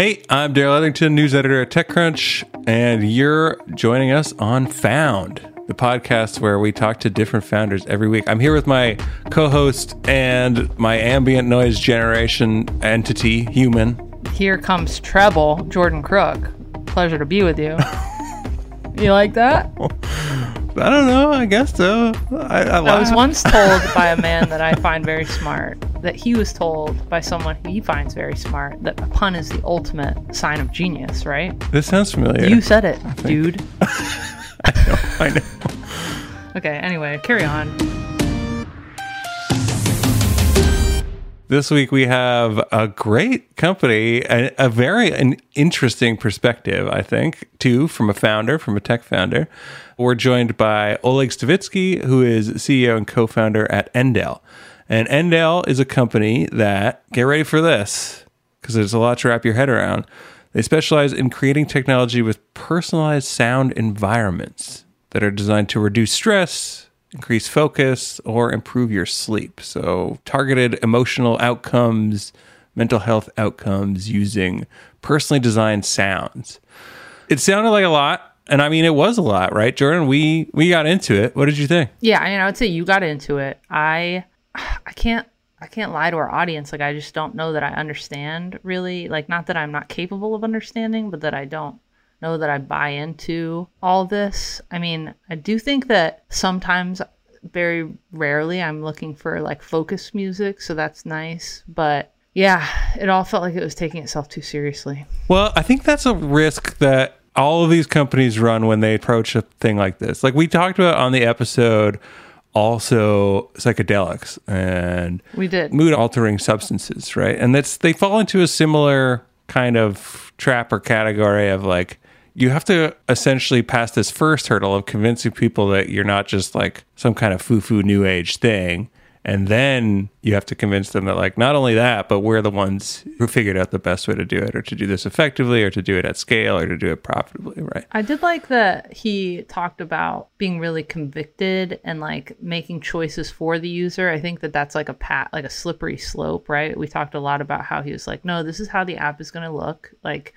Hey, I'm Darrell Etherington, news editor at TechCrunch, and you're joining us on Found, the podcast where we talk to different founders every week. I'm here with my co host and my ambient noise generation entity, human. Here comes Treble, Jordan Crook. Pleasure to be with you. you like that? I don't know. I guess so. I, I, I was once told by a man that I find very smart that he was told by someone he finds very smart that a pun is the ultimate sign of genius, right? This sounds familiar. You said it, dude. I know. I know. okay, anyway, carry on. This week we have a great company, a, a very an interesting perspective, I think, too, from a founder, from a tech founder. We're joined by Oleg Stavitsky, who is CEO and co-founder at Endel. And Endel is a company that, get ready for this, because there's a lot to wrap your head around. They specialize in creating technology with personalized sound environments that are designed to reduce stress, increase focus, or improve your sleep. So, targeted emotional outcomes, mental health outcomes using personally designed sounds. It sounded like a lot, and I mean it was a lot, right, Jordan? We we got into it. What did you think? Yeah, I mean, I would say you got into it. I I can't I can't lie to our audience. Like I just don't know that I understand really. Like not that I'm not capable of understanding, but that I don't know that I buy into all this. I mean, I do think that sometimes, very rarely, I'm looking for like focus music, so that's nice. But yeah, it all felt like it was taking itself too seriously. Well, I think that's a risk that all of these companies run when they approach a thing like this. Like we talked about on the episode also psychedelics and we did mood altering substances, right? And that's they fall into a similar kind of trap or category of like you have to essentially pass this first hurdle of convincing people that you're not just like some kind of foo-foo new age thing. And then you have to convince them that like not only that but we're the ones who figured out the best way to do it or to do this effectively or to do it at scale or to do it profitably right? I did like that he talked about being really convicted and like making choices for the user. I think that that's like a pat like a slippery slope right? We talked a lot about how he was like no this is how the app is going to look. Like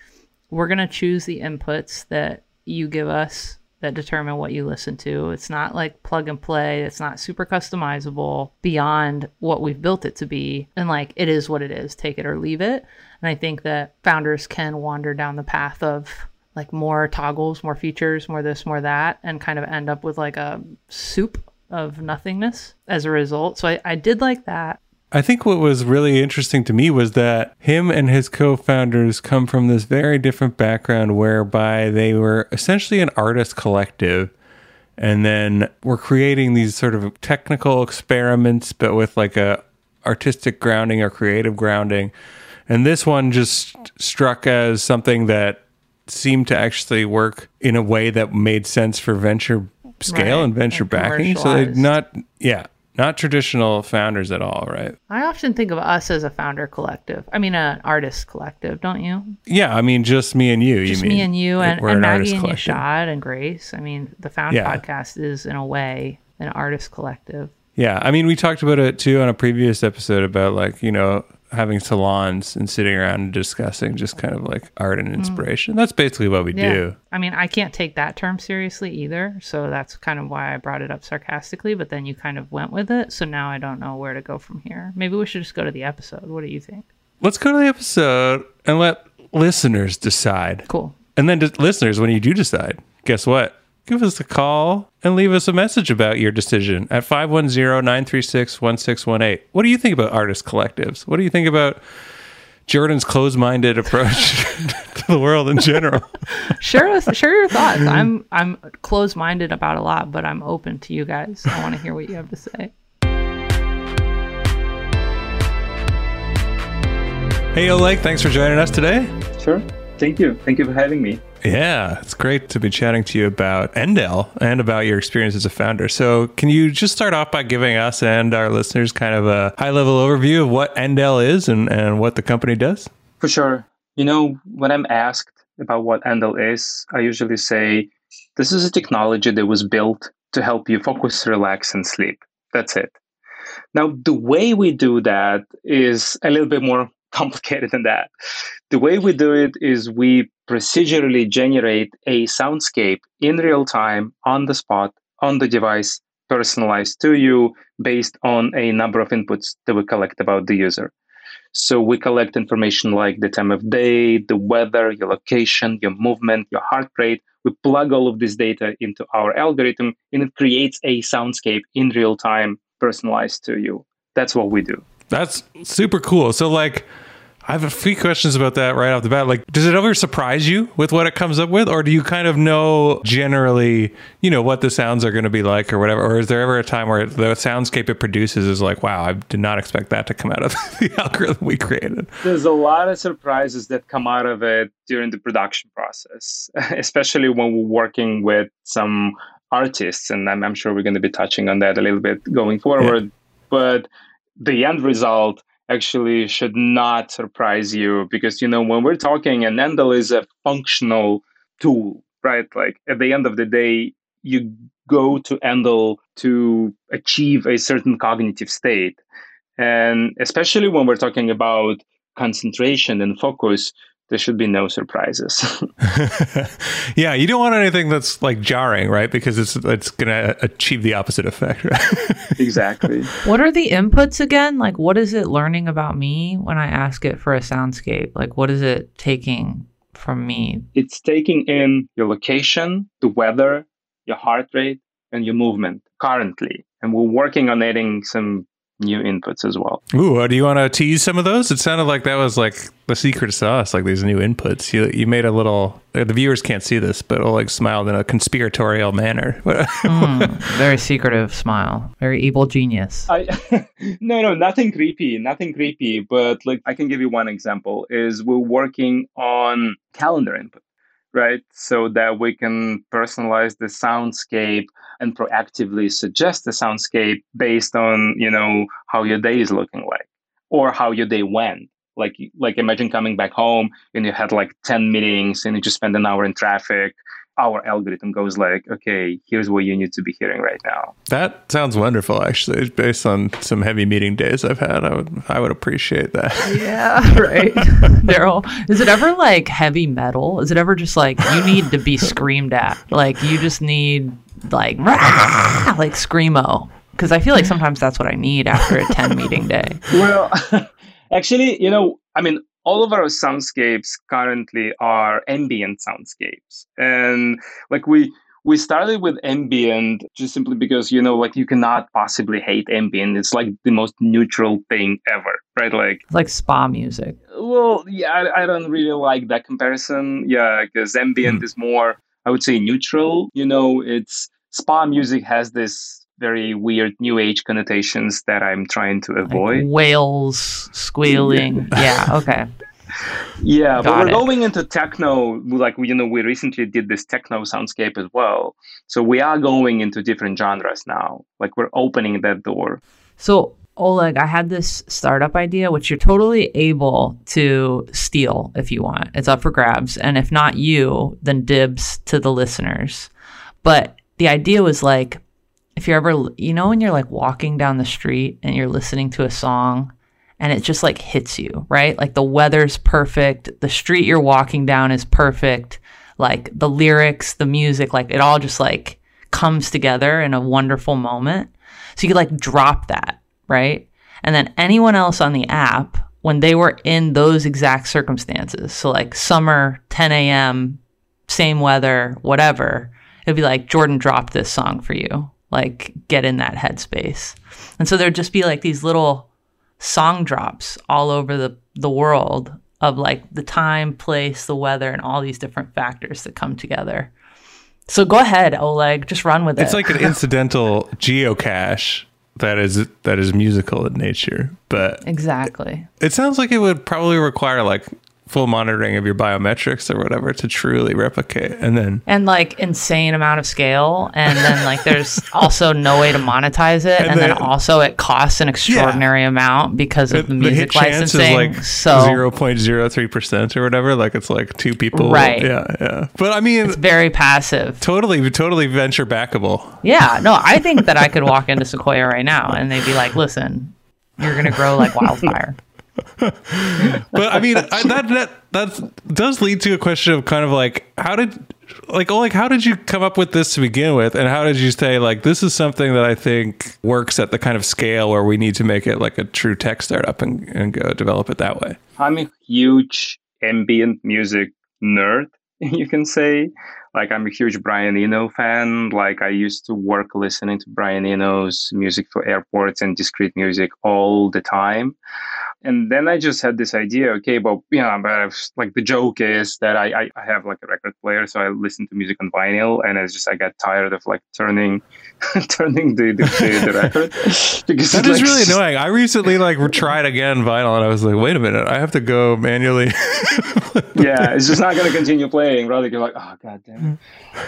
we're going to choose the inputs that you give us that determine what you listen to. It's not like plug and play. It's not super customizable beyond what we've built it to be. And like it is what it is, take it or leave it. And I think that founders can wander down the path of like more toggles, more features, more this, more that, and kind of end up with like a soup of nothingness as a result. So I, I did like that. I think what was really interesting to me was that him and his co founders come from this very different background whereby they were essentially an artist collective and then we're creating these sort of technical experiments but with like a artistic grounding or creative grounding. And this one just struck as something that seemed to actually work in a way that made sense for venture scale Right, and venture and backing. So they're not yeah not traditional founders at all right I often think of us as a founder collective. I mean, an artist collective, don't you? Yeah, I mean, just me and you. Just you mean me and you, and, we're and an Maggie and. Yashad and Grace. I mean, the Found Yeah. podcast is, in a way, an artist collective. Yeah, I mean, we talked about it too on a previous episode about like you know having salons and sitting around and discussing just kind of like art and inspiration. That's basically what we Mm. Yeah. do. I mean, I can't take that term seriously either. So that's kind of why I brought it up sarcastically, but then you kind of went with it. So now I don't know where to go from here. Maybe we should just go to the episode. What do you think? Let's go to the episode and let listeners decide. Cool. And then, listeners, when you do decide, guess what? Give us a call and leave us a message about your decision at 510 936 1618. What do you think about artist collectives? What do you think about Jordan's closed minded approach to the world in general? Share with, share your thoughts. I'm I'm closed minded about a lot, but I'm open to you guys. I want to hear what you have to say. Hey, Oleg, thanks for joining us today. Sure. Thank you. Thank you for having me. Yeah, it's great to be chatting to you about Endel and about your experience as a founder. So, can you just start off by giving us and our listeners kind of a high level overview of what Endel is and, and what the company does? For sure. You know, when I'm asked about what Endel is, I usually say this is a technology that was built to help you focus, relax, and sleep. That's it. Now, the way we do that is a little bit more complicated than that. The way we do it is we procedurally generate a soundscape in real time, on the spot, on the device, personalized to you based on a number of inputs that we collect about the user. So we collect information like the time of day, the weather, your location, your movement, your heart rate. We plug all of this data into our algorithm and it creates a soundscape in real time personalized to you. That's what we do. That's super cool. So like I have a few questions about that right off the bat. Like, does it ever surprise you with what it comes up with, or do you kind of know generally, you know, what the sounds are going to be like, or whatever? Or is there ever a time where the soundscape it produces is like, wow, I did not expect that to come out of the algorithm we created? There's a lot of surprises that come out of it during the production process, especially when we're working with some artists, and I'm, I'm sure we're going to be touching on that a little bit going forward. Yeah. But the end result actually should not surprise you because you know when we're talking an Endel is a functional tool right? Like at the end of the day you go to Endel to achieve a certain cognitive state. And especially when we're talking about concentration and focus there should be no surprises. yeah, you don't want anything that's like jarring, right? Because it's it's going to achieve the opposite effect, right? exactly. What are the inputs again? Like what is it learning about me when I ask it for a soundscape? Like what is it taking from me? It's taking in your location, the weather, your heart rate, and your movement currently. And we're working on adding some new inputs as well. Ooh, uh, do you want to tease some of those? It sounded like that was like the secret sauce, like these new inputs. You you made a little. Uh, the viewers can't see this, but like smiled in a conspiratorial manner. mm, very secretive smile. Very evil genius. I, no, no, nothing creepy, nothing creepy. But like, I can give you one example. Is we're working on calendar input right? So that we can personalize the soundscape and proactively suggest the soundscape based on, you know, how your day is looking like or how your day went. Like, like imagine coming back home and you had like 10 meetings and you just spent an hour in traffic our algorithm goes like, okay, here's what you need to be hearing right now. That sounds wonderful, actually. Based on some heavy meeting days I've had, I would I would appreciate that. Yeah, right. Darrell, is it ever like heavy metal? Is it ever just like you need to be screamed at? Like you just need like rah, like screamo? Because I feel like sometimes that's what I need after a ten meeting day. Well, actually, you know, I mean, all of our soundscapes currently are ambient soundscapes. And like we we started with ambient just simply because you know like you cannot possibly hate ambient. It's like the most neutral thing ever right? Like like spa music. well yeah i, I don't really like that comparison. Yeah because ambient mm. is more i would say neutral. You know it's spa music has this very weird new age connotations that I'm trying to avoid. Like whales squealing. yeah, okay. Yeah, Got but we're it. going into techno. Like you know, we recently did this techno soundscape as well. So we are going into different genres now. Like we're opening that door. So Oleg, I had this startup idea, which you're totally able to steal if you want. It's up for grabs. And if not you, then dibs to the listeners. But the idea was like, if you're ever, you know, when you're like walking down the street and you're listening to a song and it just like hits you, right? Like the weather's perfect, the street you're walking down is perfect, like the lyrics, the music, like it all just like comes together in a wonderful moment. So you could like drop that, right? And then anyone else on the app, when they were in those exact circumstances, so like summer, 10 a.m., same weather, whatever, it'd be like, Jordan dropped this song for you like get in that headspace. And so there'd just be like these little song drops all over the, the world of like the time, place, the weather, and all these different factors that come together. So go ahead, Oleg, just run with it. It's like an incidental geocache that is that is musical in nature, but exactly. It, it sounds like it would probably require like full monitoring of your biometrics or whatever to truly replicate. And then and like insane amount of scale. And then like there's also no way to monetize it. And, and then, then, also it costs an extraordinary yeah. amount because of the, the music the licensing. like so 0.03% or whatever. Like it's like two people. Right. Yeah yeah. But i mean it's very passive. Totally totally venture backable. Yeah. No i think that i could walk into sequoia right now and they'd be like listen you're gonna grow like wildfire but I mean, I, that that that does lead to a question of kind of like how did like oh, like how did you come up with this to begin with, and how did you say like this is something that I think works at the kind of scale where we need to make it like a true tech startup and and go develop it that way? I'm a huge ambient music nerd, you can say. Like I'm a huge Brian Eno fan. Like I used to work listening to Brian Eno's music for airports and discrete music all the time. And then I just had this idea, okay, but you know, but like the joke is that I, I, I have like a record player, so I listen to music on vinyl, and it's just I got tired of like turning turning the the, the, the record because that is like, really annoying. I recently like tried again vinyl, and I was like, wait a minute, I have to go manually. yeah, it's just not going to continue playing. Rather, you're like, oh god damn.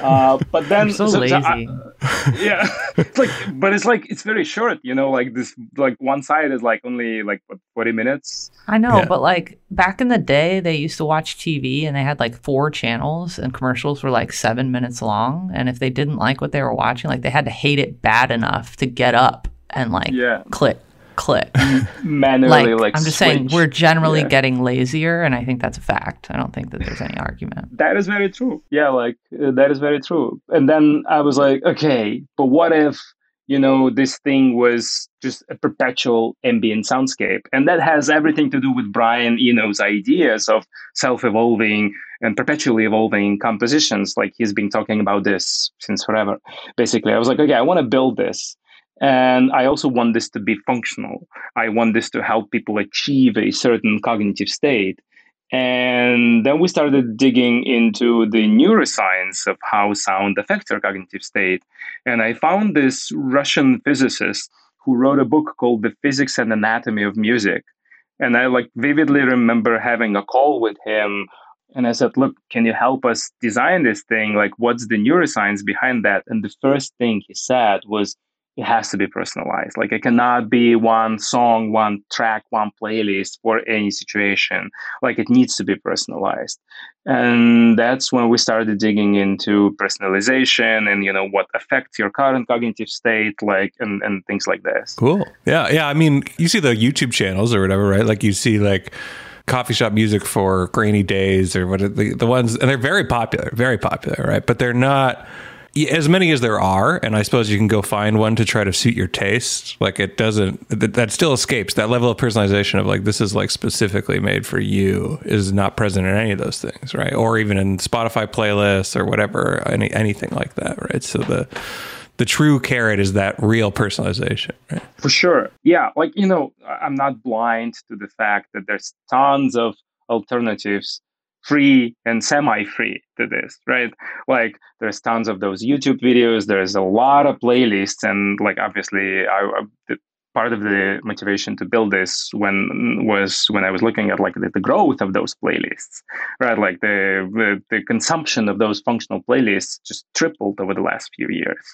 Uh, but then so, so, lazy. So I, yeah, it's like, but it's like it's very short. You know, like this, like one side is like only like what, forty minutes. I know, yeah. but like back in the day, they used to watch TV and they had like four channels, and commercials were like seven minutes long. And if they didn't like what they were watching, like they had to hate it bad enough to get up and like yeah. click click manually like, like i'm just switch. saying we're generally yeah. getting lazier and i think that's a fact i don't think that there's any argument that is very true yeah like uh, that is very true and then i was like okay but what if you know this thing was just a perpetual ambient soundscape and that has everything to do with brian eno's ideas of self-evolving and perpetually evolving compositions like he's been talking about this since forever basically i was like okay i want to build this and I also want this to be functional. I want this to help people achieve a certain cognitive state. And then we started digging into the neuroscience of how sound affects our cognitive state. And I found this Russian physicist who wrote a book called The Physics and Anatomy of Music. And I like vividly remember having a call with him and I said, look, can you help us design this thing? Like, what's the neuroscience behind that? And the first thing he said was, it has to be personalized. Like it cannot be one song, one track, one playlist for any situation. Like it needs to be personalized. And that's when we started digging into personalization and you know what affects your current cognitive state, like and, and things like this. Cool. Yeah. Yeah. I mean, you see the YouTube channels or whatever, right? Like you see like coffee shop music for rainy days or what the, the ones and they're very popular, very popular, right? But they're not as many as there are, and I suppose you can go find one to try to suit your taste. Like it doesn't, that, that still escapes that level of personalization of like this is like specifically made for you is not present in any of those things, right? Or even in Spotify playlists or whatever, any anything like that, right? So the the true carrot is that real personalization, right? For sure, yeah. Like you know, I'm not blind to the fact that there's tons of alternatives free and semi-free to this right like there's tons of those youtube videos there's a lot of playlists and like obviously I, I part of the motivation to build this when was when I was looking at like the, the growth of those playlists, right? Like the, the, the consumption of those functional playlists just tripled over the last few years.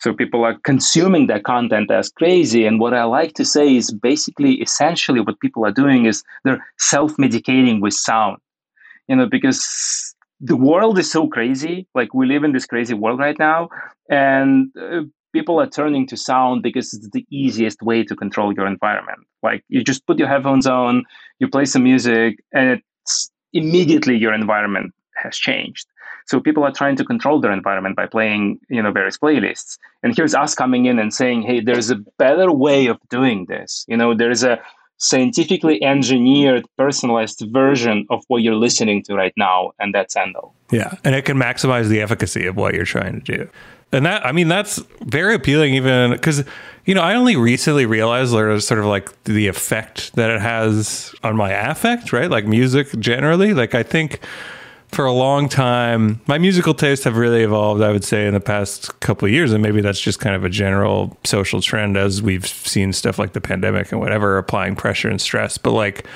So people are consuming that content as crazy. And what I like to say is basically, essentially, what people are doing is they're self-medicating with sound you know, because the world is so crazy. Like we live in this crazy world right now, and uh, people are turning to sound because it's the easiest way to control your environment. Like you just put your headphones on, you play some music, and it's immediately your environment has changed. So people are trying to control their environment by playing, you know, various playlists. And here's us coming in and saying, "Hey, there's a better way of doing this. You know, there's a scientifically engineered, personalized version of what you're listening to right now, and that's Endel. Yeah, and it can maximize the efficacy of what you're trying to do. And that, I mean, that's very appealing, even because, you know, I only recently realized there's sort of like the effect that it has on my affect, right? Like music generally. Like, I think for a long time, my musical tastes have really evolved, I would say, in the past couple of years. And maybe that's just kind of a general social trend as we've seen stuff like the pandemic and whatever applying pressure and stress. But like,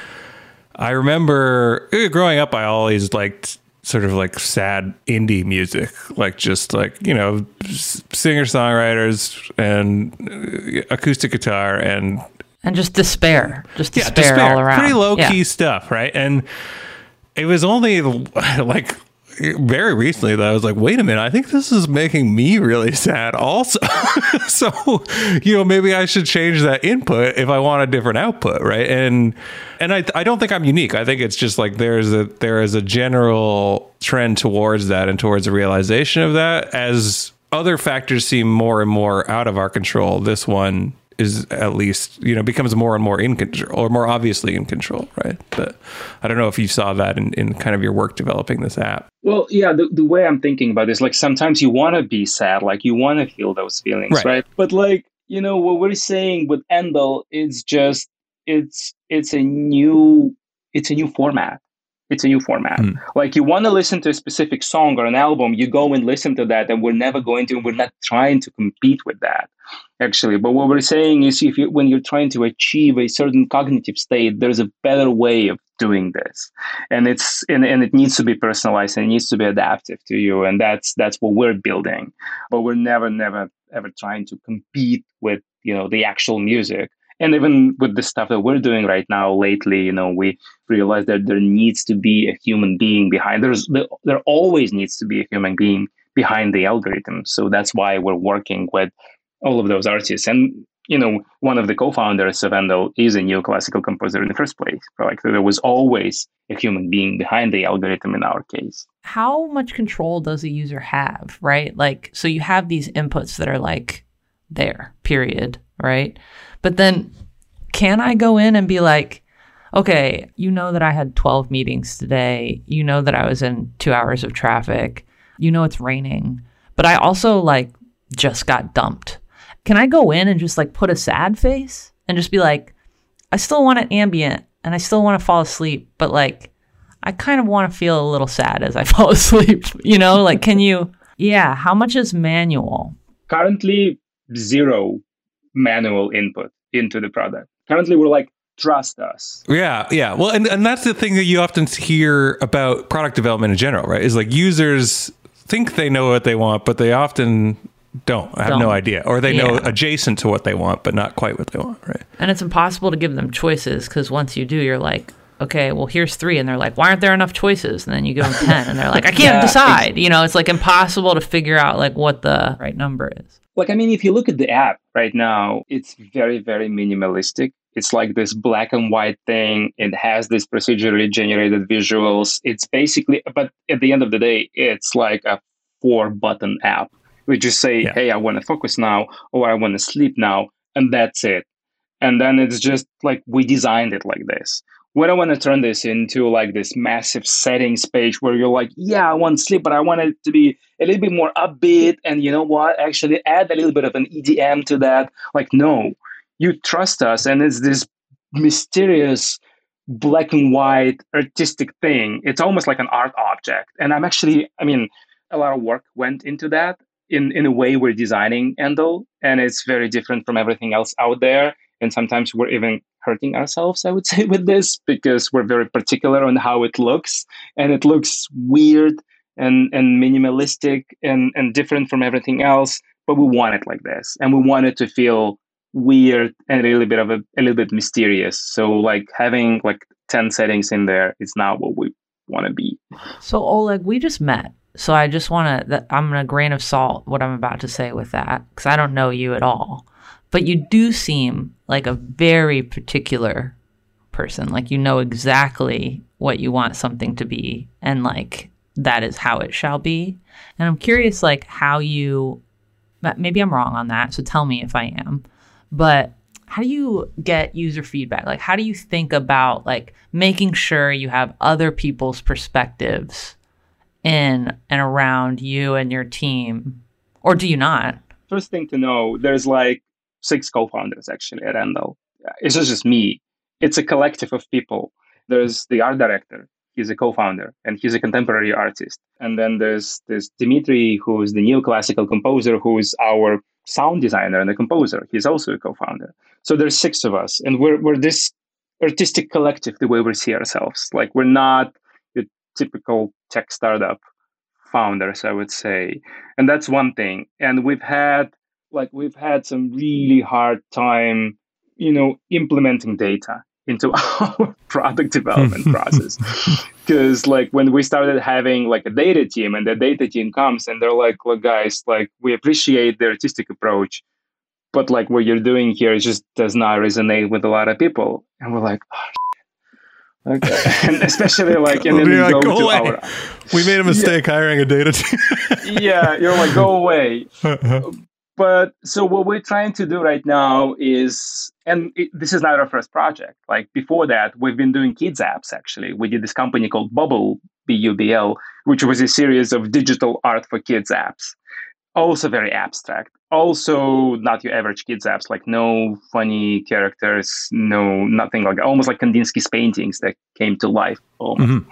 I remember growing up, I always liked sort of like sad indie music, like just like, you know, singer songwriters and eh, acoustic guitar and. And just despair, just despair, yeah, despair. all around. Pretty low key yeah. stuff, right? And it was only like very recently that I was like, wait a minute, I think this is making me really sad also. so, you know, maybe I should change that input if I want a different output, right? And and I I don't think I'm unique. I think it's just like there's a there is a general trend towards that and towards a realization of that as other factors seem more and more out of our control. This one is at least you know becomes more and more in control or more obviously in control right? But i don't know if you saw that in, in kind of your work developing this app. Well yeah the, the way i'm thinking about this like sometimes you want to be sad like you want to feel those feelings right. right? But like you know what we're saying with endel is just it's it's a new it's a new format it's a new format. Mm. Like you want to listen to a specific song or an album, you go and listen to that, and we're never going to. We're not trying to compete with that actually. But what we're saying is, if you, when you're trying to achieve a certain cognitive state, there's a better way of doing this, and it's and, and it needs to be personalized and it needs to be adaptive to you, and that's that's what we're building. But we're never, never, ever trying to compete with you know the actual music. And even with the stuff that we're doing right now, lately, you know, we realize that there needs to be a human being behind. There's there always needs to be a human being behind the algorithm. So that's why we're working with all of those artists. And you know, one of the co-founders of Endel is a neoclassical composer in the first place. Like there was always a human being behind the algorithm in our case. How much control does a user have, right? Like, so you have these inputs that are like there, period, right? But then can I go in and be like, okay, you know that I had 12 meetings today. You know that I was in two hours of traffic. You know it's raining. But I also like just got dumped can I go in and just like put a sad face and just be like, I still want it ambient and I still want to fall asleep, but like, I kind of want to feel a little sad as I fall asleep, you know? Like, can you, yeah, how much is manual? Currently, zero manual input into the product. Currently, we're like, trust us. Yeah, yeah. Well, and, and that's the thing that you often hear about product development in general, right? Is like users think they know what they want, but they often don't. I have don't. no idea. Or they yeah. know adjacent to what they want, but not quite what they want, right? And it's impossible to give them choices because once you do, you're like, okay, well, here's three. And they're like, why aren't there enough choices? And then you give them 10 and they're like, I can't yeah, decide. You know, it's like impossible to figure out like what the right number is. Like, I mean, if you look at the app right now, it's very, very minimalistic. It's like this black and white thing. It has this procedurally generated visuals. It's basically, but at the end of the day, it's like a four button app we just say, yeah. hey, I want to focus now, or I want to sleep now, and that's it. And then it's just like we designed it like this. We don't want to turn this into like this massive settings page where you're like, yeah, I want sleep, but I want it to be a little bit more upbeat. And you know what? Actually, add a little bit of an EDM to that. Like, no, you trust us. And it's this mysterious black and white artistic thing. It's almost like an art object. And I'm actually, I mean, a lot of work went into that in in a way we're designing Endel, and it's very different from everything else out there. And sometimes we're even hurting ourselves, I would say, with this because we're very particular on how it looks, and it looks weird and and minimalistic and and different from everything else. But we want it like this, and we want it to feel weird and a little bit of a, a little bit mysterious. So like having like ten settings in there is not what we want to be. So Oleg, we just met so I just want to, I'm going to grain of salt what I'm about to say with that because I don't know you at all. But you do seem like a very particular person. Like you know exactly what you want something to be and like that is how it shall be. And I'm curious, like, how you, maybe I'm wrong on that. So tell me if I am. But how do you get user feedback? Like, how do you think about like making sure you have other people's perspectives in and around you and your team? Or do you not? First thing to know, there's like six co-founders actually at Endel. It's not just me. It's a collective of people. There's the art director. He's a co-founder and he's a contemporary artist. And then there's this Dimitri, who's the neoclassical composer, who's our sound designer and a composer. He's also a co-founder. So there's six of us, and we're we're this artistic collective the way we see ourselves. Like we're not the typical tech startup founders, I would say. And that's one thing. And we've had like we've had some really hard time, you know, implementing data into our product development process. Because like when we started having like a data team and the data team comes and they're like, look guys, like we appreciate the artistic approach, but like what you're doing here just does not resonate with a lot of people. And we're like, oh, Okay. and especially like, and then we like, go, go to our. We made a mistake yeah. hiring a data team. yeah, you're like, go away. Uh-huh. But so what we're trying to do right now is, and it, this is not our first project. Like before that, we've been doing kids apps. Actually, we did this company called Bubble B U B L, which was a series of digital art for kids apps. Also very abstract. Also not your average kids apps. Like no funny characters, no nothing like almost like Kandinsky's paintings that came to life. Mm-hmm.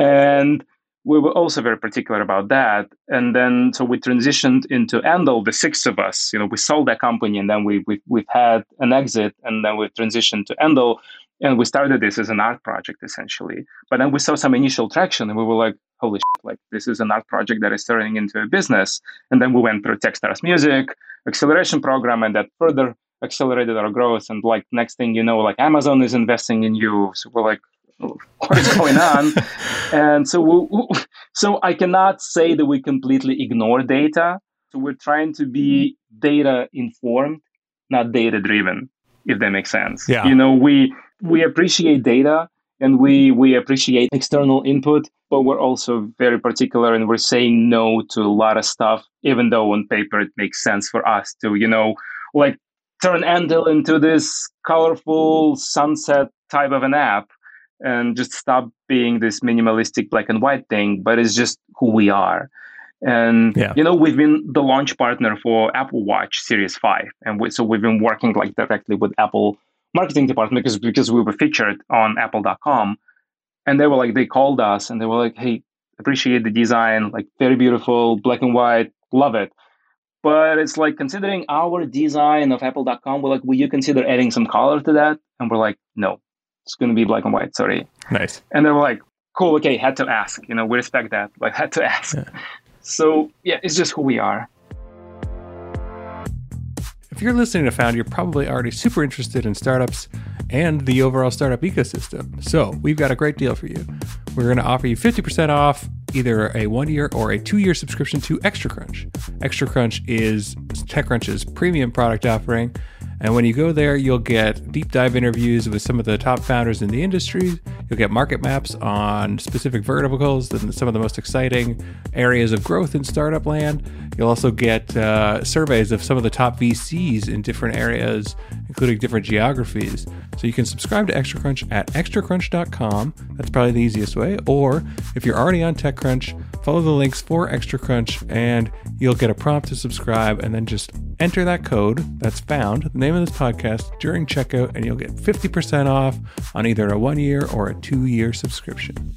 And we were also very particular about that. And then, so we transitioned into Endel, the six of us. You know, we sold that company, and then we, we we've had an exit, and then we transitioned to Endel, and we started this as an art project essentially. But then we saw some initial traction, and we were like, "Holy shit! Like this is an art project that is turning into a business." And then we went through Techstars Music acceleration program, and that further accelerated our growth. And like next thing you know, like Amazon is investing in you. So we're like, what is going on? and so, we, so I cannot say that we completely ignore data. So we're trying to be mm-hmm. data informed, not data driven, if that makes sense. Yeah. You know, we we appreciate data and we we appreciate external input, but we're also very particular and we're saying no to a lot of stuff, even though on paper it makes sense for us to, you know, like turn Endel into this colorful sunset type of an app and just stop being this minimalistic black and white thing, but it's just who we are. And yeah. you know, we've been the launch partner for Apple Watch Series Five, and we, so we've been working like directly with Apple marketing department because because we were featured on Apple.com, and they were like they called us and they were like, "Hey, appreciate the design, like very beautiful, black and white, love it." But it's like considering our design of Apple.com, we're like, "Will you consider adding some color to that?" And we're like, "No, it's going to be black and white. Sorry. Nice. And they were like, cool. Okay, had to ask. You know, we respect that, but had to ask. Yeah. So yeah, it's just who we are. If you're listening to Found, you're probably already super interested in startups and the overall startup ecosystem. So we've got a great deal for you. We're going to offer you 50% off either a one year or a two year subscription to ExtraCrunch. ExtraCrunch is TechCrunch's premium product offering and when you go there, you'll get deep dive interviews with some of the top founders in the industry. You'll get market maps on specific verticals and some of the most exciting areas of growth in startup land. You'll also get uh, surveys of some of the top VCs in different areas, including different geographies. So you can subscribe to ExtraCrunch at extracrunch.com. That's probably the easiest way. Or if you're already on TechCrunch, follow the links for ExtraCrunch and you'll get a prompt to subscribe and then just enter that code that's found, the name of this podcast, during checkout, and you'll get 50% off on either a one year or a two year subscription.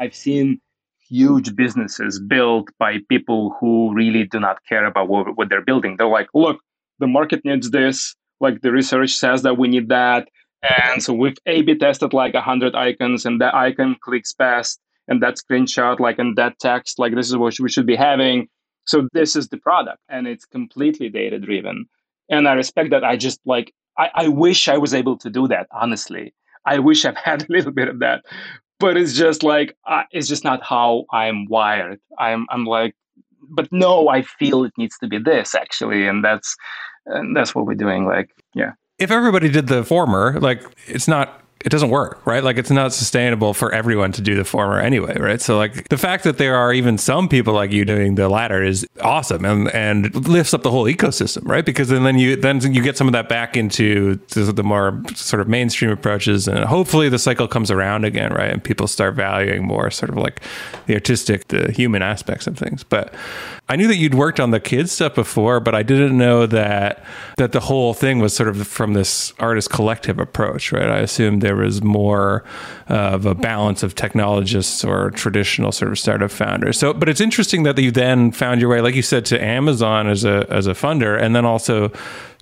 I've seen huge businesses built by people who really do not care about what, what they're building. They're like, look, the market needs this. Like the research says that we need that. And so we've A B tested like 100 icons, and that icon clicks best, and that screenshot, like, and that text, like, this is what we should be having. So this is the product, and it's completely data driven. And I respect that. I just like, I, I wish I was able to do that, honestly. I wish I've had a little bit of that, but it's just like, uh, it's just not how I'm wired. I'm, I'm like, but no, I feel it needs to be this actually. And that's, and that's what we're doing. Like, yeah if everybody did the former, like it's not it doesn't work, right? Like it's not sustainable for everyone to do the former anyway, right? So like the fact that there are even some people like you doing the latter is awesome and and lifts up the whole ecosystem, right? Because then, then you then you get some of that back into the more sort of mainstream approaches and hopefully the cycle comes around again, right? And people start valuing more sort of like the artistic, the human aspects of things. But I knew that you'd worked on the kids stuff before, but I didn't know that that the whole thing was sort of from this artist collective approach, right? I assumed there was more of a balance of technologists or traditional sort of startup founders. So, but it's interesting that you then found your way, like you said, to Amazon as a as a funder, and then also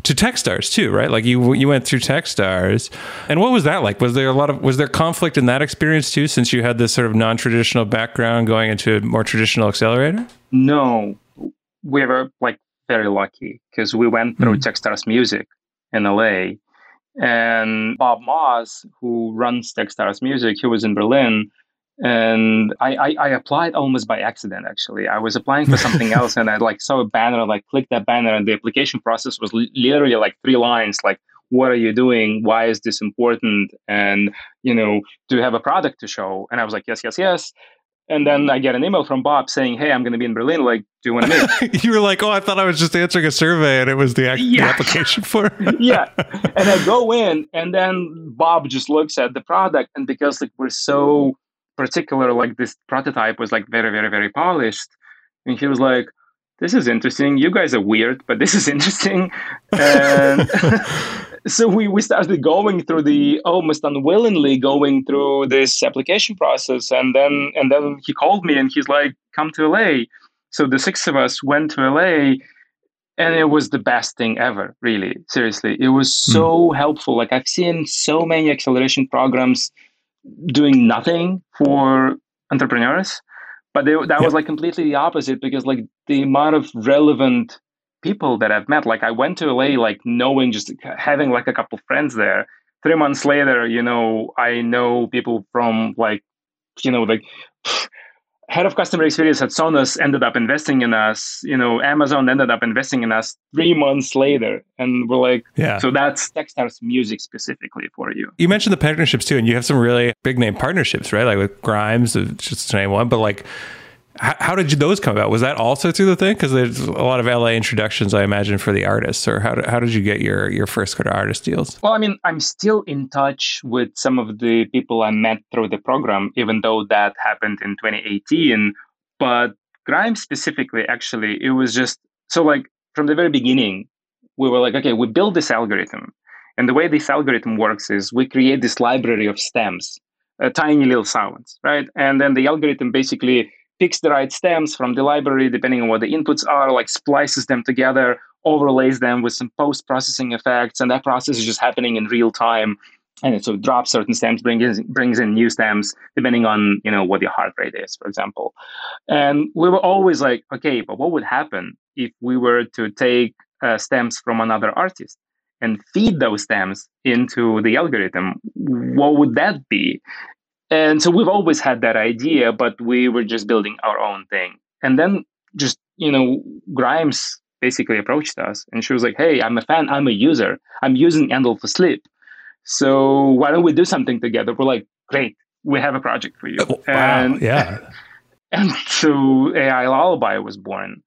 to Techstars too, right? Like you you went through Techstars, and what was that like? Was there a lot of was there conflict in that experience too, since you had this sort of non traditional background going into a more traditional accelerator? No, we were like very lucky because we went through mm. Techstars Music in LA, And Bob Moss, who runs Techstars Music, he was in Berlin. And I, I, I, applied almost by accident, actually. I was applying for something else and I like saw a banner, like clicked that banner, and the application process was literally like three lines, like, what are you doing? Why is this important? And, you know, do you have a product to show? And I was like, yes, yes, yes. And then I get an email from Bob saying, "Hey, I'm going to be in Berlin. Like, do you want to meet?" you were like, "Oh, I thought I was just answering a survey, and it was the, yeah. the application for." yeah, and I go in, and then Bob just looks at the product, and because like we're so particular, like this prototype was like very, very, very polished, and he was like, "This is interesting. You guys are weird, but this is interesting." And so we, we started going through the almost unwillingly going through this application process and then and then he called me and he's like come to la so the six of us went to la and it was the best thing ever really seriously. It was so mm. helpful. Like i've seen so many acceleration programs doing nothing for entrepreneurs but they, that was like completely the opposite because like the amount of relevant people that I've met. Like I went to LA, like knowing just having like a couple friends there. Three months later, you know, I know people from like, you know, like head of customer experience at Sonos ended up investing in us. You know, Amazon ended up investing in us three months later, and we're like, yeah. So that's Techstars music specifically for you. You mentioned the partnerships too, and you have some really big name partnerships, right? Like with Grimes, just to name one, but like how, how did you, those come about? Was that also through the thing? Because there's a lot of LA introductions, I imagine, for the artists. Or how how did you get your your first kind of artist deals? Well, I mean, I'm still in touch with some of the people I met through the program, even though that happened in 2018. But Grimes specifically, actually, it was just so like from the very beginning, we were like, okay, we build this algorithm, and the way this algorithm works is we create this library of stems, uh, tiny little sounds, right? And then the algorithm basically picks the right stems from the library, depending on what the inputs are, like splices them together, overlays them with some post processing effects, and that process is just happening in real time. And it so it drops certain stems, brings in, brings in new stems, depending on you know what your heart rate is, for example. And we were always like, okay, but what would happen if we were to take uh, stems from another artist and feed those stems into the algorithm? What would that be? And so we've always had that idea, but we were just building our own thing. And then just, you know, Grimes basically approached us and she was like, Hey, I'm a fan, I'm a user. I'm using Endel for sleep. So why don't we do something together? We're like, Great, we have a project for you. Oh, wow. And yeah. And so AI Lullaby was born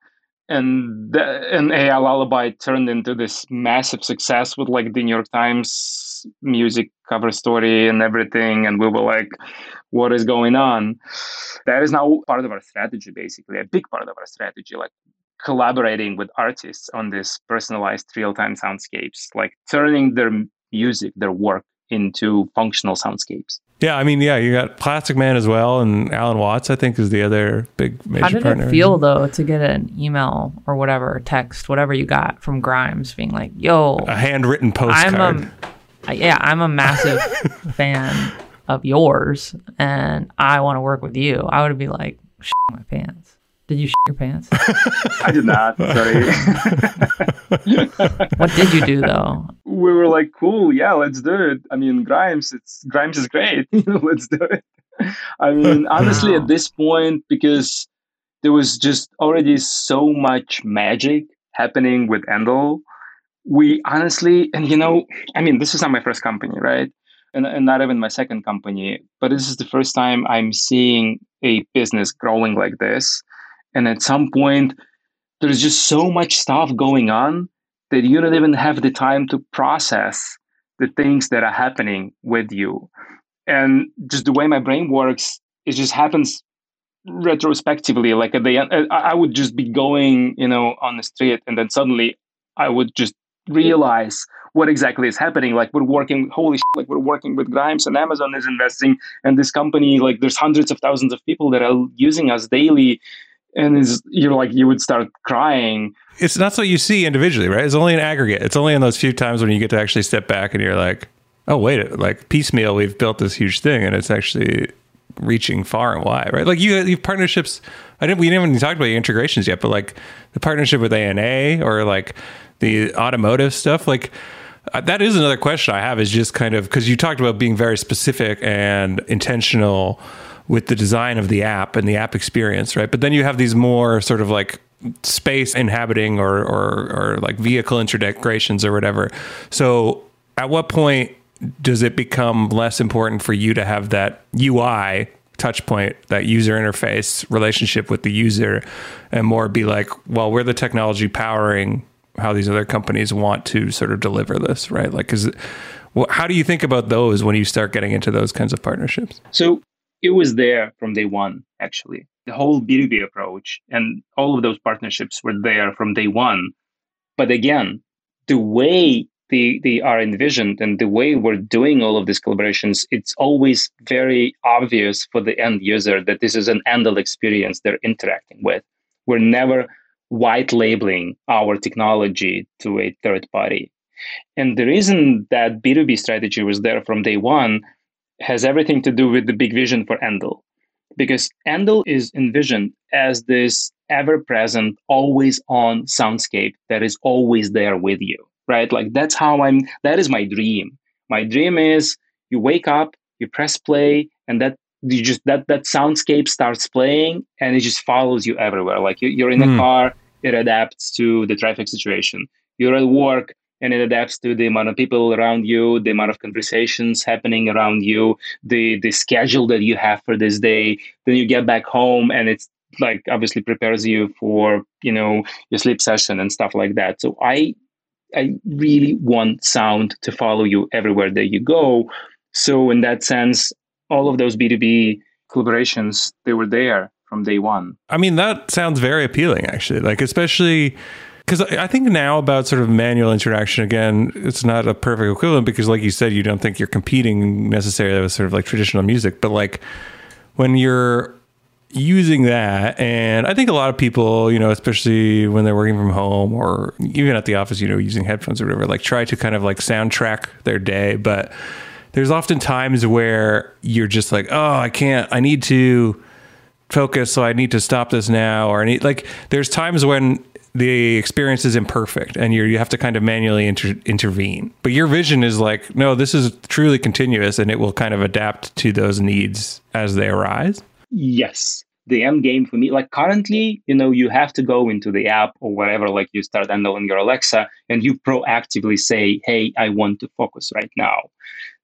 and the, and AI Lullaby turned into this massive success with like the New York Times music cover story and everything. And we were like, what is going on? That is now part of our strategy, basically, a big part of our strategy, like collaborating with artists on this personalized real-time soundscapes, like turning their music, their work into functional soundscapes. Yeah, I mean, yeah, you got Plastikman as well, and Alan Watts, I think, is the other big major How did partner. it feel though to get an email or whatever, text, whatever you got from Grimes, being like, "Yo, a handwritten postcard." I'm a, yeah, I'm a massive fan of yours, and I want to work with you. I would be like, my pants. Did you your pants? I did not. Sorry. what did you do though? We were like, cool, yeah, let's do it. I mean, Grimes, it's Grimes is great. let's do it. I mean, honestly, wow. at this point, because there was just already so much magic happening with Endel, we honestly, and you know, I mean, this is not my first company, right? And, and not even my second company, but this is the first time I'm seeing a business growing like this and at some point, there's just so much stuff going on that you don't even have the time to process the things that are happening with you. And just the way my brain works, it just happens retrospectively. Like at the end, I would just be going, you know, on the street, and then suddenly I would just realize what exactly is happening. Like we're working, holy shit, like we're working with Grimes and Amazon is investing, and this company, like there's hundreds of thousands of people that are using us daily and is you're like you would start crying. It's not so you see individually right? It's only an aggregate. It's only in those few times when you get to actually step back and you're like oh wait like piecemeal we've built this huge thing and it's actually reaching far and wide right? Like you you partnerships i didn't we didn't even talk about integrations yet but like the partnership with ana or like the automotive stuff like Uh, that is another question I have is just kind of because you talked about being very specific and intentional with the design of the app and the app experience, right? But then you have these more sort of like space inhabiting or, or, or like vehicle integrations or whatever. So at what point does it become less important for you to have that UI touch point, that user interface relationship with the user, and more be like, well, we're the technology powering how these other companies want to sort of deliver this, right? Like, is well, how do you think about those when you start getting into those kinds of partnerships? So it was there from day one, actually. The whole B2B approach and all of those partnerships were there from day one. But again, the way they, they are envisioned and the way we're doing all of these collaborations, it's always very obvious for the end user that this is an Endel experience they're interacting with. We're never white labeling our technology to a third party. And the reason that B2B strategy was there from day one has everything to do with the big vision for Endel. Because Endel is envisioned as this ever present, always on soundscape that is always there with you, right? Like that's how I'm, that is my dream. My dream is you wake up, you press play, and that you just that that soundscape starts playing and it just follows you everywhere like you, are in a mm. car it adapts to the traffic situation you're at work and it adapts to the amount of people around you, the amount of conversations happening around you, the the schedule that you have for this day. Then you get back home and it's like obviously prepares you for you know your sleep session and stuff like that. So I I really want sound to follow you everywhere that you go. So in that sense, all of those B2B collaborations, they were there from day one. I mean, that sounds very appealing actually. Like especially because I think now about sort of manual interaction again, it's not a perfect equivalent because, like you said, you don't think you're competing necessarily with sort of like traditional music, but like when you're using that, and I think a lot of people, you know, especially when they're working from home or even at the office, you know, using headphones or whatever, like try to kind of like soundtrack their day, but there's often times where you're just like, oh, I can't, I need to focus, so I need to stop this now, or I need like there's times when the experience is imperfect and you you have to kind of manually inter- intervene. But your vision is like, no, this is truly continuous and it will kind of adapt to those needs as they arise. Yes. The end game for me, like currently, you know, you have to go into the app or whatever, like you start handling your Alexa and you proactively say, hey, I want to focus right now.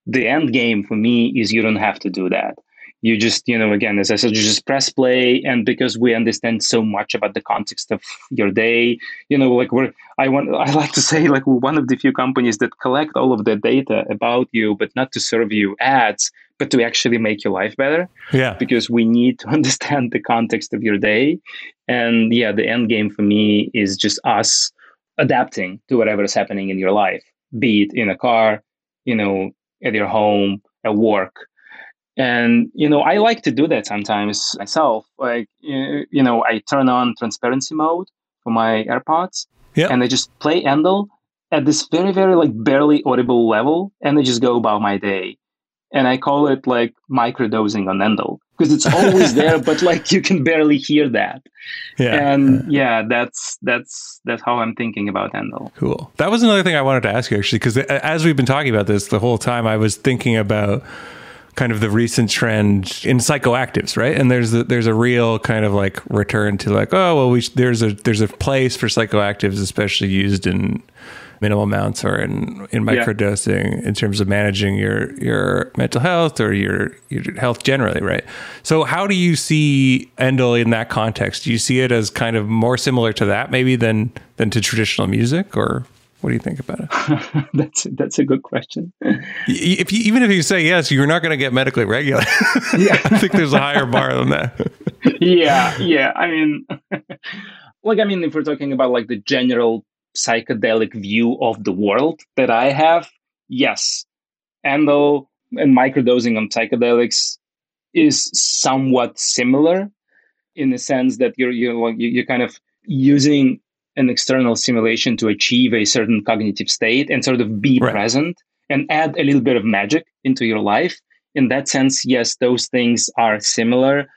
The end game for me is you don't have to do that you just you know again as i said you just press play and because we understand so much about the context of your day you know like we're i want i like to say like we're one of the few companies that collect all of the data about you but not to serve you ads but to actually make your life better. Yeah. Because we need to understand the context of your day. And yeah the end game for me is just us adapting to whatever is happening in your life be it in a car you know at your home at work. And you know i like to do that sometimes myself. Like you know i turn on transparency mode for my airpods yep. and i just play endel at this very very like barely audible level and i just go about my day and i call it like microdosing on endel because it's always there but like you can barely hear that. Yeah. And yeah. that's that's that's how i'm thinking about endel. Cool. That was another thing i wanted to ask you actually because uh, as we've been talking about this the whole time i was thinking about kind of the recent trend in psychoactives, right? And there's a, there's a real kind of like return to like, oh well, we there's a there's a place for psychoactives, especially used in minimal amounts or in in microdosing yeah. in terms of managing your your mental health or your your health generally, right? So how do you see Endel in that context? Do you see it as kind of more similar to that maybe than than to traditional music or what do you think about it? that's that's a good question. If you, even if you say yes, you're not going to get medically regulated. yeah, I think there's a higher bar than that. yeah, yeah. I mean, like I mean, if we're talking about like the general psychedelic view of the world that I have, yes, Endel and microdosing on psychedelics is somewhat similar in the sense that you're you're you're kind of using an external simulation to achieve a certain cognitive state and sort of be right. present and add a little bit of magic into your life. In that sense, yes, those things are similar.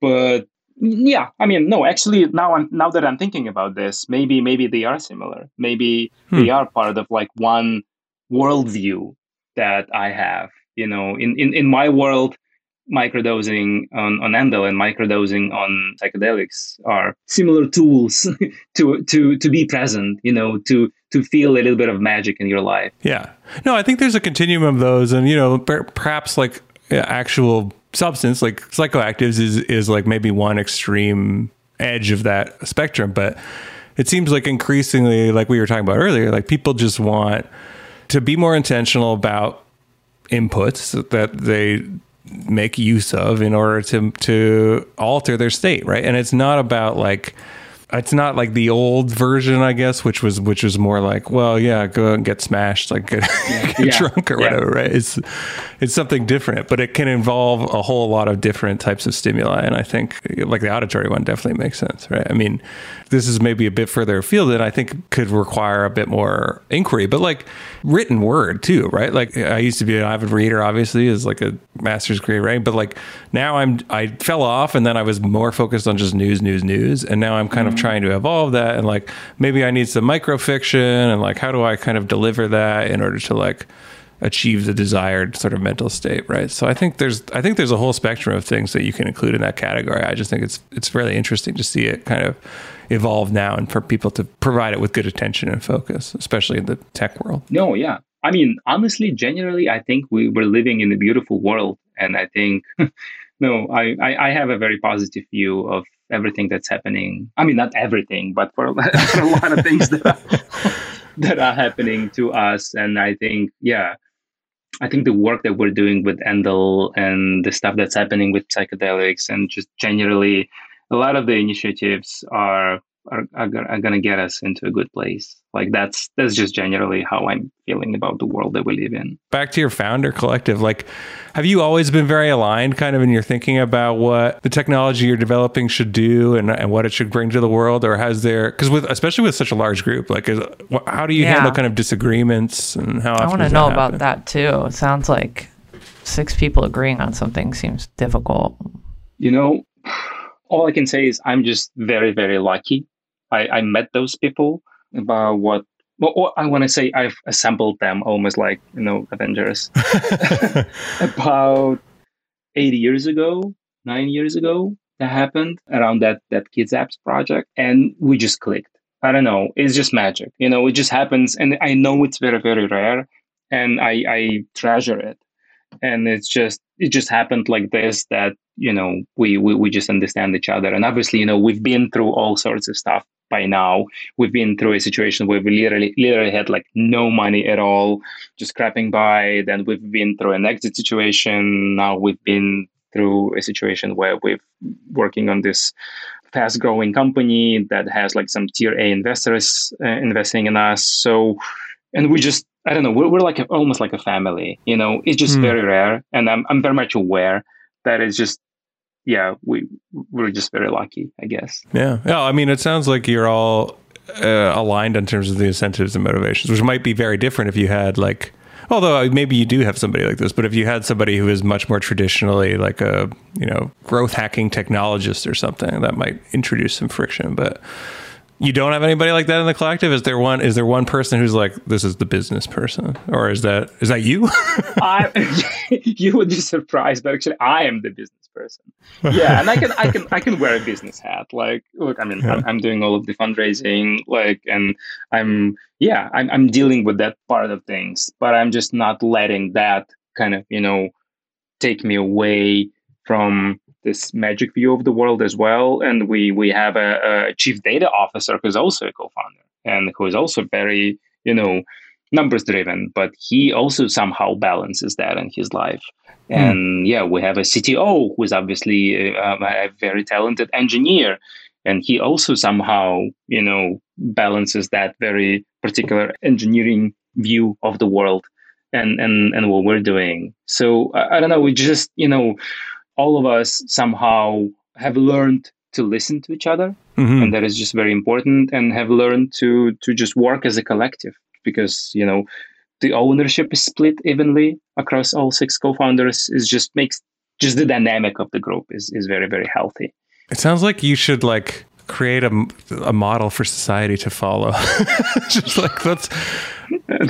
But yeah, I mean, no, actually now I'm now that I'm thinking about this, maybe maybe they are similar. Maybe hmm. they are part of like one worldview that I have. You know, in, in, in my world, microdosing on, on Endel and microdosing on psychedelics are similar tools to to to be present, you know, to to feel a little bit of magic in your life. Yeah. No, I think there's a continuum of those and you know, per- perhaps like actual substance like psychoactives is is like maybe one extreme edge of that spectrum, but it seems like increasingly like we were talking about earlier, like people just want to be more intentional about inputs that they make use of in order to to alter their state, right? And it's not about like it's not like the old version, I guess, which was which was more like, well, yeah, go and get smashed, like get, yeah. get drunk or yeah. whatever, right? It's it's something different, but it can involve a whole lot of different types of stimuli, and I think like the auditory one definitely makes sense, right? I mean, this is maybe a bit further afield and I think could require a bit more inquiry, but like written word too, right? Like I used to be an avid reader, obviously, as like a master's degree, right? But like now I'm I fell off and then I was more focused on just news, news, news, and now I'm kind mm-hmm. of Mm-hmm. trying to evolve that and like maybe I need some microfiction and like how do I kind of deliver that in order to like achieve the desired sort of mental state, right? So I think there's I think there's a whole spectrum of things that you can include in that category. I just think it's it's really interesting to see it kind of evolve now and for people to provide it with good attention and focus, especially in the tech world. No, yeah. I mean, honestly, generally, I think we, we're living in a beautiful world. And I think, no, I, I, I have a very positive view of everything that's happening. I mean, not everything, but for, for a lot of things that are, that are happening to us. And I think, yeah, I think the work that we're doing with Endel and the stuff that's happening with psychedelics and just generally a lot of the initiatives are are, are, are going to get us into a good place. Like that's that's just generally how I'm feeling about the world that we live in. Back to your founder collective, like have you always been very aligned kind of in your thinking about what the technology you're developing should do and, and what it should bring to the world or has there because with especially with such a large group like is, how do you yeah. handle kind of disagreements and how I want to know about that too. It sounds like six people agreeing on something seems difficult. You know, all I can say is I'm just very, very lucky. I, I met those people about what well, I want to say I've assembled them almost like you know Avengers about eight years ago, nine years ago. That happened around that that Kids Apps project, and we just clicked. I don't know. It's just magic, you know. It just happens, and I know it's very very rare, and I I treasure it and it's just it just happened like this that you know we, we we just understand each other and obviously you know we've been through all sorts of stuff by now we've been through a situation where we literally literally had like no money at all just scrapping by then we've been through an exit situation now we've been through a situation where we're working on this fast growing company that has like some tier a investors uh, investing in us so and we just I don't know. We're, we're like a, almost like a family. You know, it's just mm. very rare, and I'm I'm very much aware that it's just yeah we we're just very lucky, I guess. Yeah, yeah. I mean, it sounds like you're all uh, aligned in terms of the incentives and motivations, which might be very different if you had like. Although uh, maybe you do have somebody like this, but if you had somebody who is much more traditionally like a you know growth hacking technologist or something, that might introduce some friction. But you don't have anybody like that in the collective. Is there one? Is there one person who's like this is the business person, or is that is that you? I, you would be surprised, but actually, I am the business person. Yeah, and I can I can I can wear a business hat. Like, look, I mean, yeah. I'm, I'm, doing all of the fundraising, like, and I'm yeah, I'm I'm dealing with that part of things, but I'm just not letting that kind of you know take me away from this magic view of the world as well. And we we have a, a chief data officer who's also a co-founder and who is also very you know numbers driven, but he also somehow balances that in his life. Mm. And yeah, we have a CTO who is obviously uh, a very talented engineer, and he also somehow you know balances that very particular engineering view of the world and and and what we're doing. So I, I don't know. We just you know all of us somehow have learned to listen to each other mm-hmm. and that is just very important and have learned to to just work as a collective because you know the ownership is split evenly across all six co-founders is just makes just the dynamic of the group is is very very healthy it sounds like you should like create a, a model for society to follow just like that's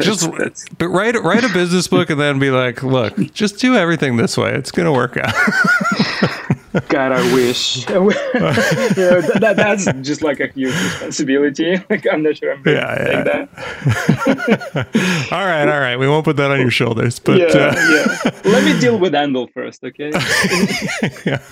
just that's- but write write a business book and then be like, look, just do everything this way. It's gonna work out. God, I wish. you know, that, that- that's just like a huge responsibility. Like, I'm not sure I'm ready Yeah, yeah. that. all right, all right. We won't put that on your shoulders. But Yeah, uh, yeah. Let me deal with Endel first, okay? yeah.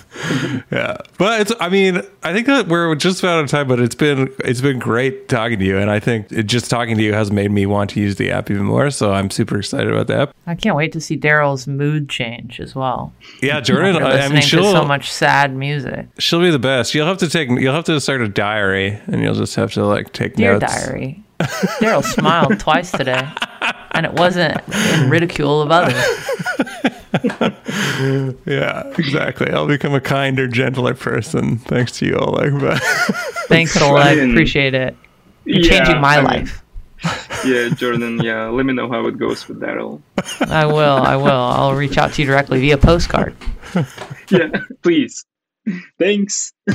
Yeah. But it's I mean, I think that we're just about out of time, but it's been it's been great talking to you. And I think it, just talking to you has made me want to use the app even more. So I'm super excited about the app. I can't wait to see Darrell's mood change as well. Yeah, Jordan, I, I mean she'll so much sad music. she'll be the best. You'll have to take you'll have to start a diary and you'll just have to like take Dear notes. diary, Darrell smiled twice today, and it wasn't in ridicule of others. Yeah, exactly. I'll become a kinder, gentler person thanks to you, Oleg. But Thanks, Oleg. Appreciate it. You're Yeah, changing my I mean, life. yeah, Jordan, yeah. Let me know how it goes with Darrell. I will. I will. I'll reach out to you directly via postcard. Yeah, please. Thanks.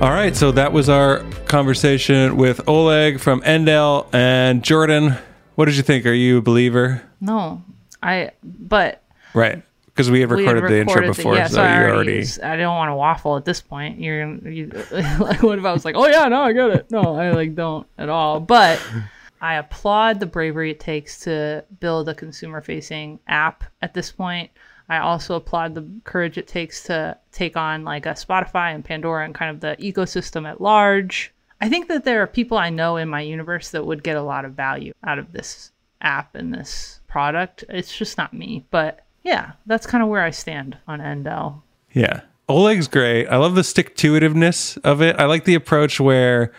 all right, so that was our conversation with Oleg from Endel and Jordan. What did you think? Are you a believer? No, I. But Right. Because we had we had recorded the intro recorded before, yeah, so I you already. already. I don't want to waffle at this point. You're. You, like, what if I was like, oh yeah, no, I get it. No, I like don't at all. But I applaud the bravery it takes to build a consumer-facing app at this point. I also applaud the courage it takes to take on like a Spotify and Pandora and kind of the ecosystem at large. I think that there are people I know in my universe that would get a lot of value out of this app and this product. It's just not me. But yeah, that's kind of where I stand on Endel. Yeah. Oleg's great. I love the stick to itiveness of it. I like the approach where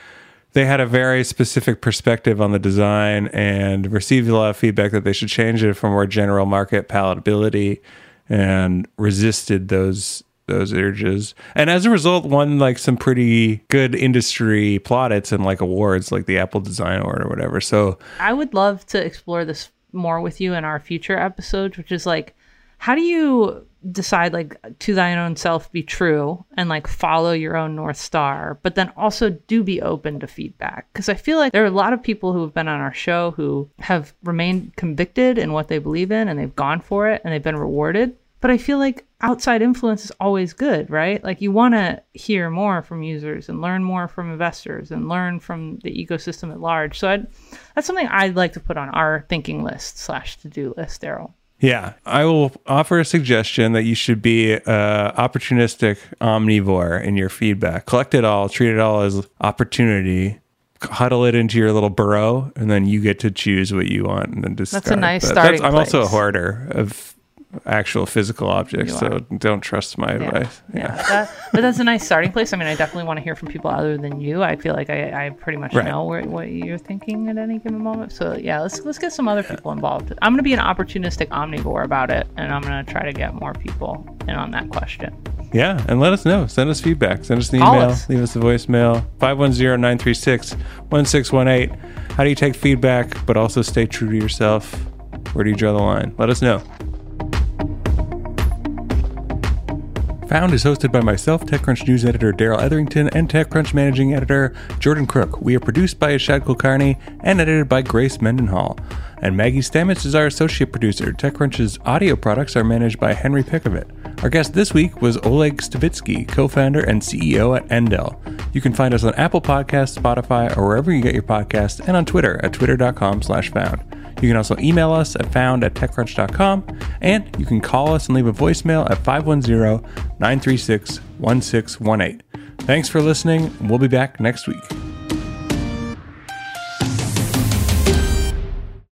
they had a very specific perspective on the design and received a lot of feedback that they should change it for more general market palatability and resisted those those urges. And as a result, won like some pretty good industry plaudits and like awards like the Apple Design Award or whatever. So I would love to explore this more with you in our future episodes, which is like, how do you decide like to thine own self be true and like follow your own north star, but then also do be open to feedback? Because I feel like there are a lot of people who have been on our show who have remained convicted in what they believe in and they've gone for it and they've been rewarded. But I feel like outside influence is always good, right? Like you want to hear more from users and learn more from investors and learn from the ecosystem at large. So I'd, that's something I'd like to put on our thinking list slash to do list, Darrell. Yeah, I will offer a suggestion that you should be uh, opportunistic omnivore in your feedback. Collect it all, treat it all as opportunity, huddle it into your little burrow, and then you get to choose what you want and then discard. That's a nice But starting I'm also a hoarder of actual physical objects, so don't trust my advice. Yeah, that, but that's a nice starting place. I mean, I definitely want to hear from people other than you. I feel like I, I pretty much Right. know where, what you're thinking at any given moment. So yeah, let's let's get some other people involved. I'm gonna be an opportunistic omnivore about it, and I'm gonna try to get more people in on that question. Yeah, and let us know. Send us feedback. Send us an email. us. Leave us a voicemail. 510-936-1618. How do you take feedback but also stay true to yourself? Where do you draw the line? Let us know. Found is hosted by myself, TechCrunch news editor Darrell Etherington, and TechCrunch managing editor Jordan Crook. We are produced by Ashad Kulkarni and edited by Grace Mendenhall. And Maggie Stamets is our associate producer. TechCrunch's audio products are managed by Henry Pickavet. Our guest this week was Oleg Stavitsky, co-founder and CEO at Endel. You can find us on Apple Podcasts, Spotify, or wherever you get your podcasts, and on Twitter at twitter.com slash found. You can also email us at found at techcrunch.com, and you can call us and leave a voicemail at 510 936 1618. Thanks for listening, we'll be back next week.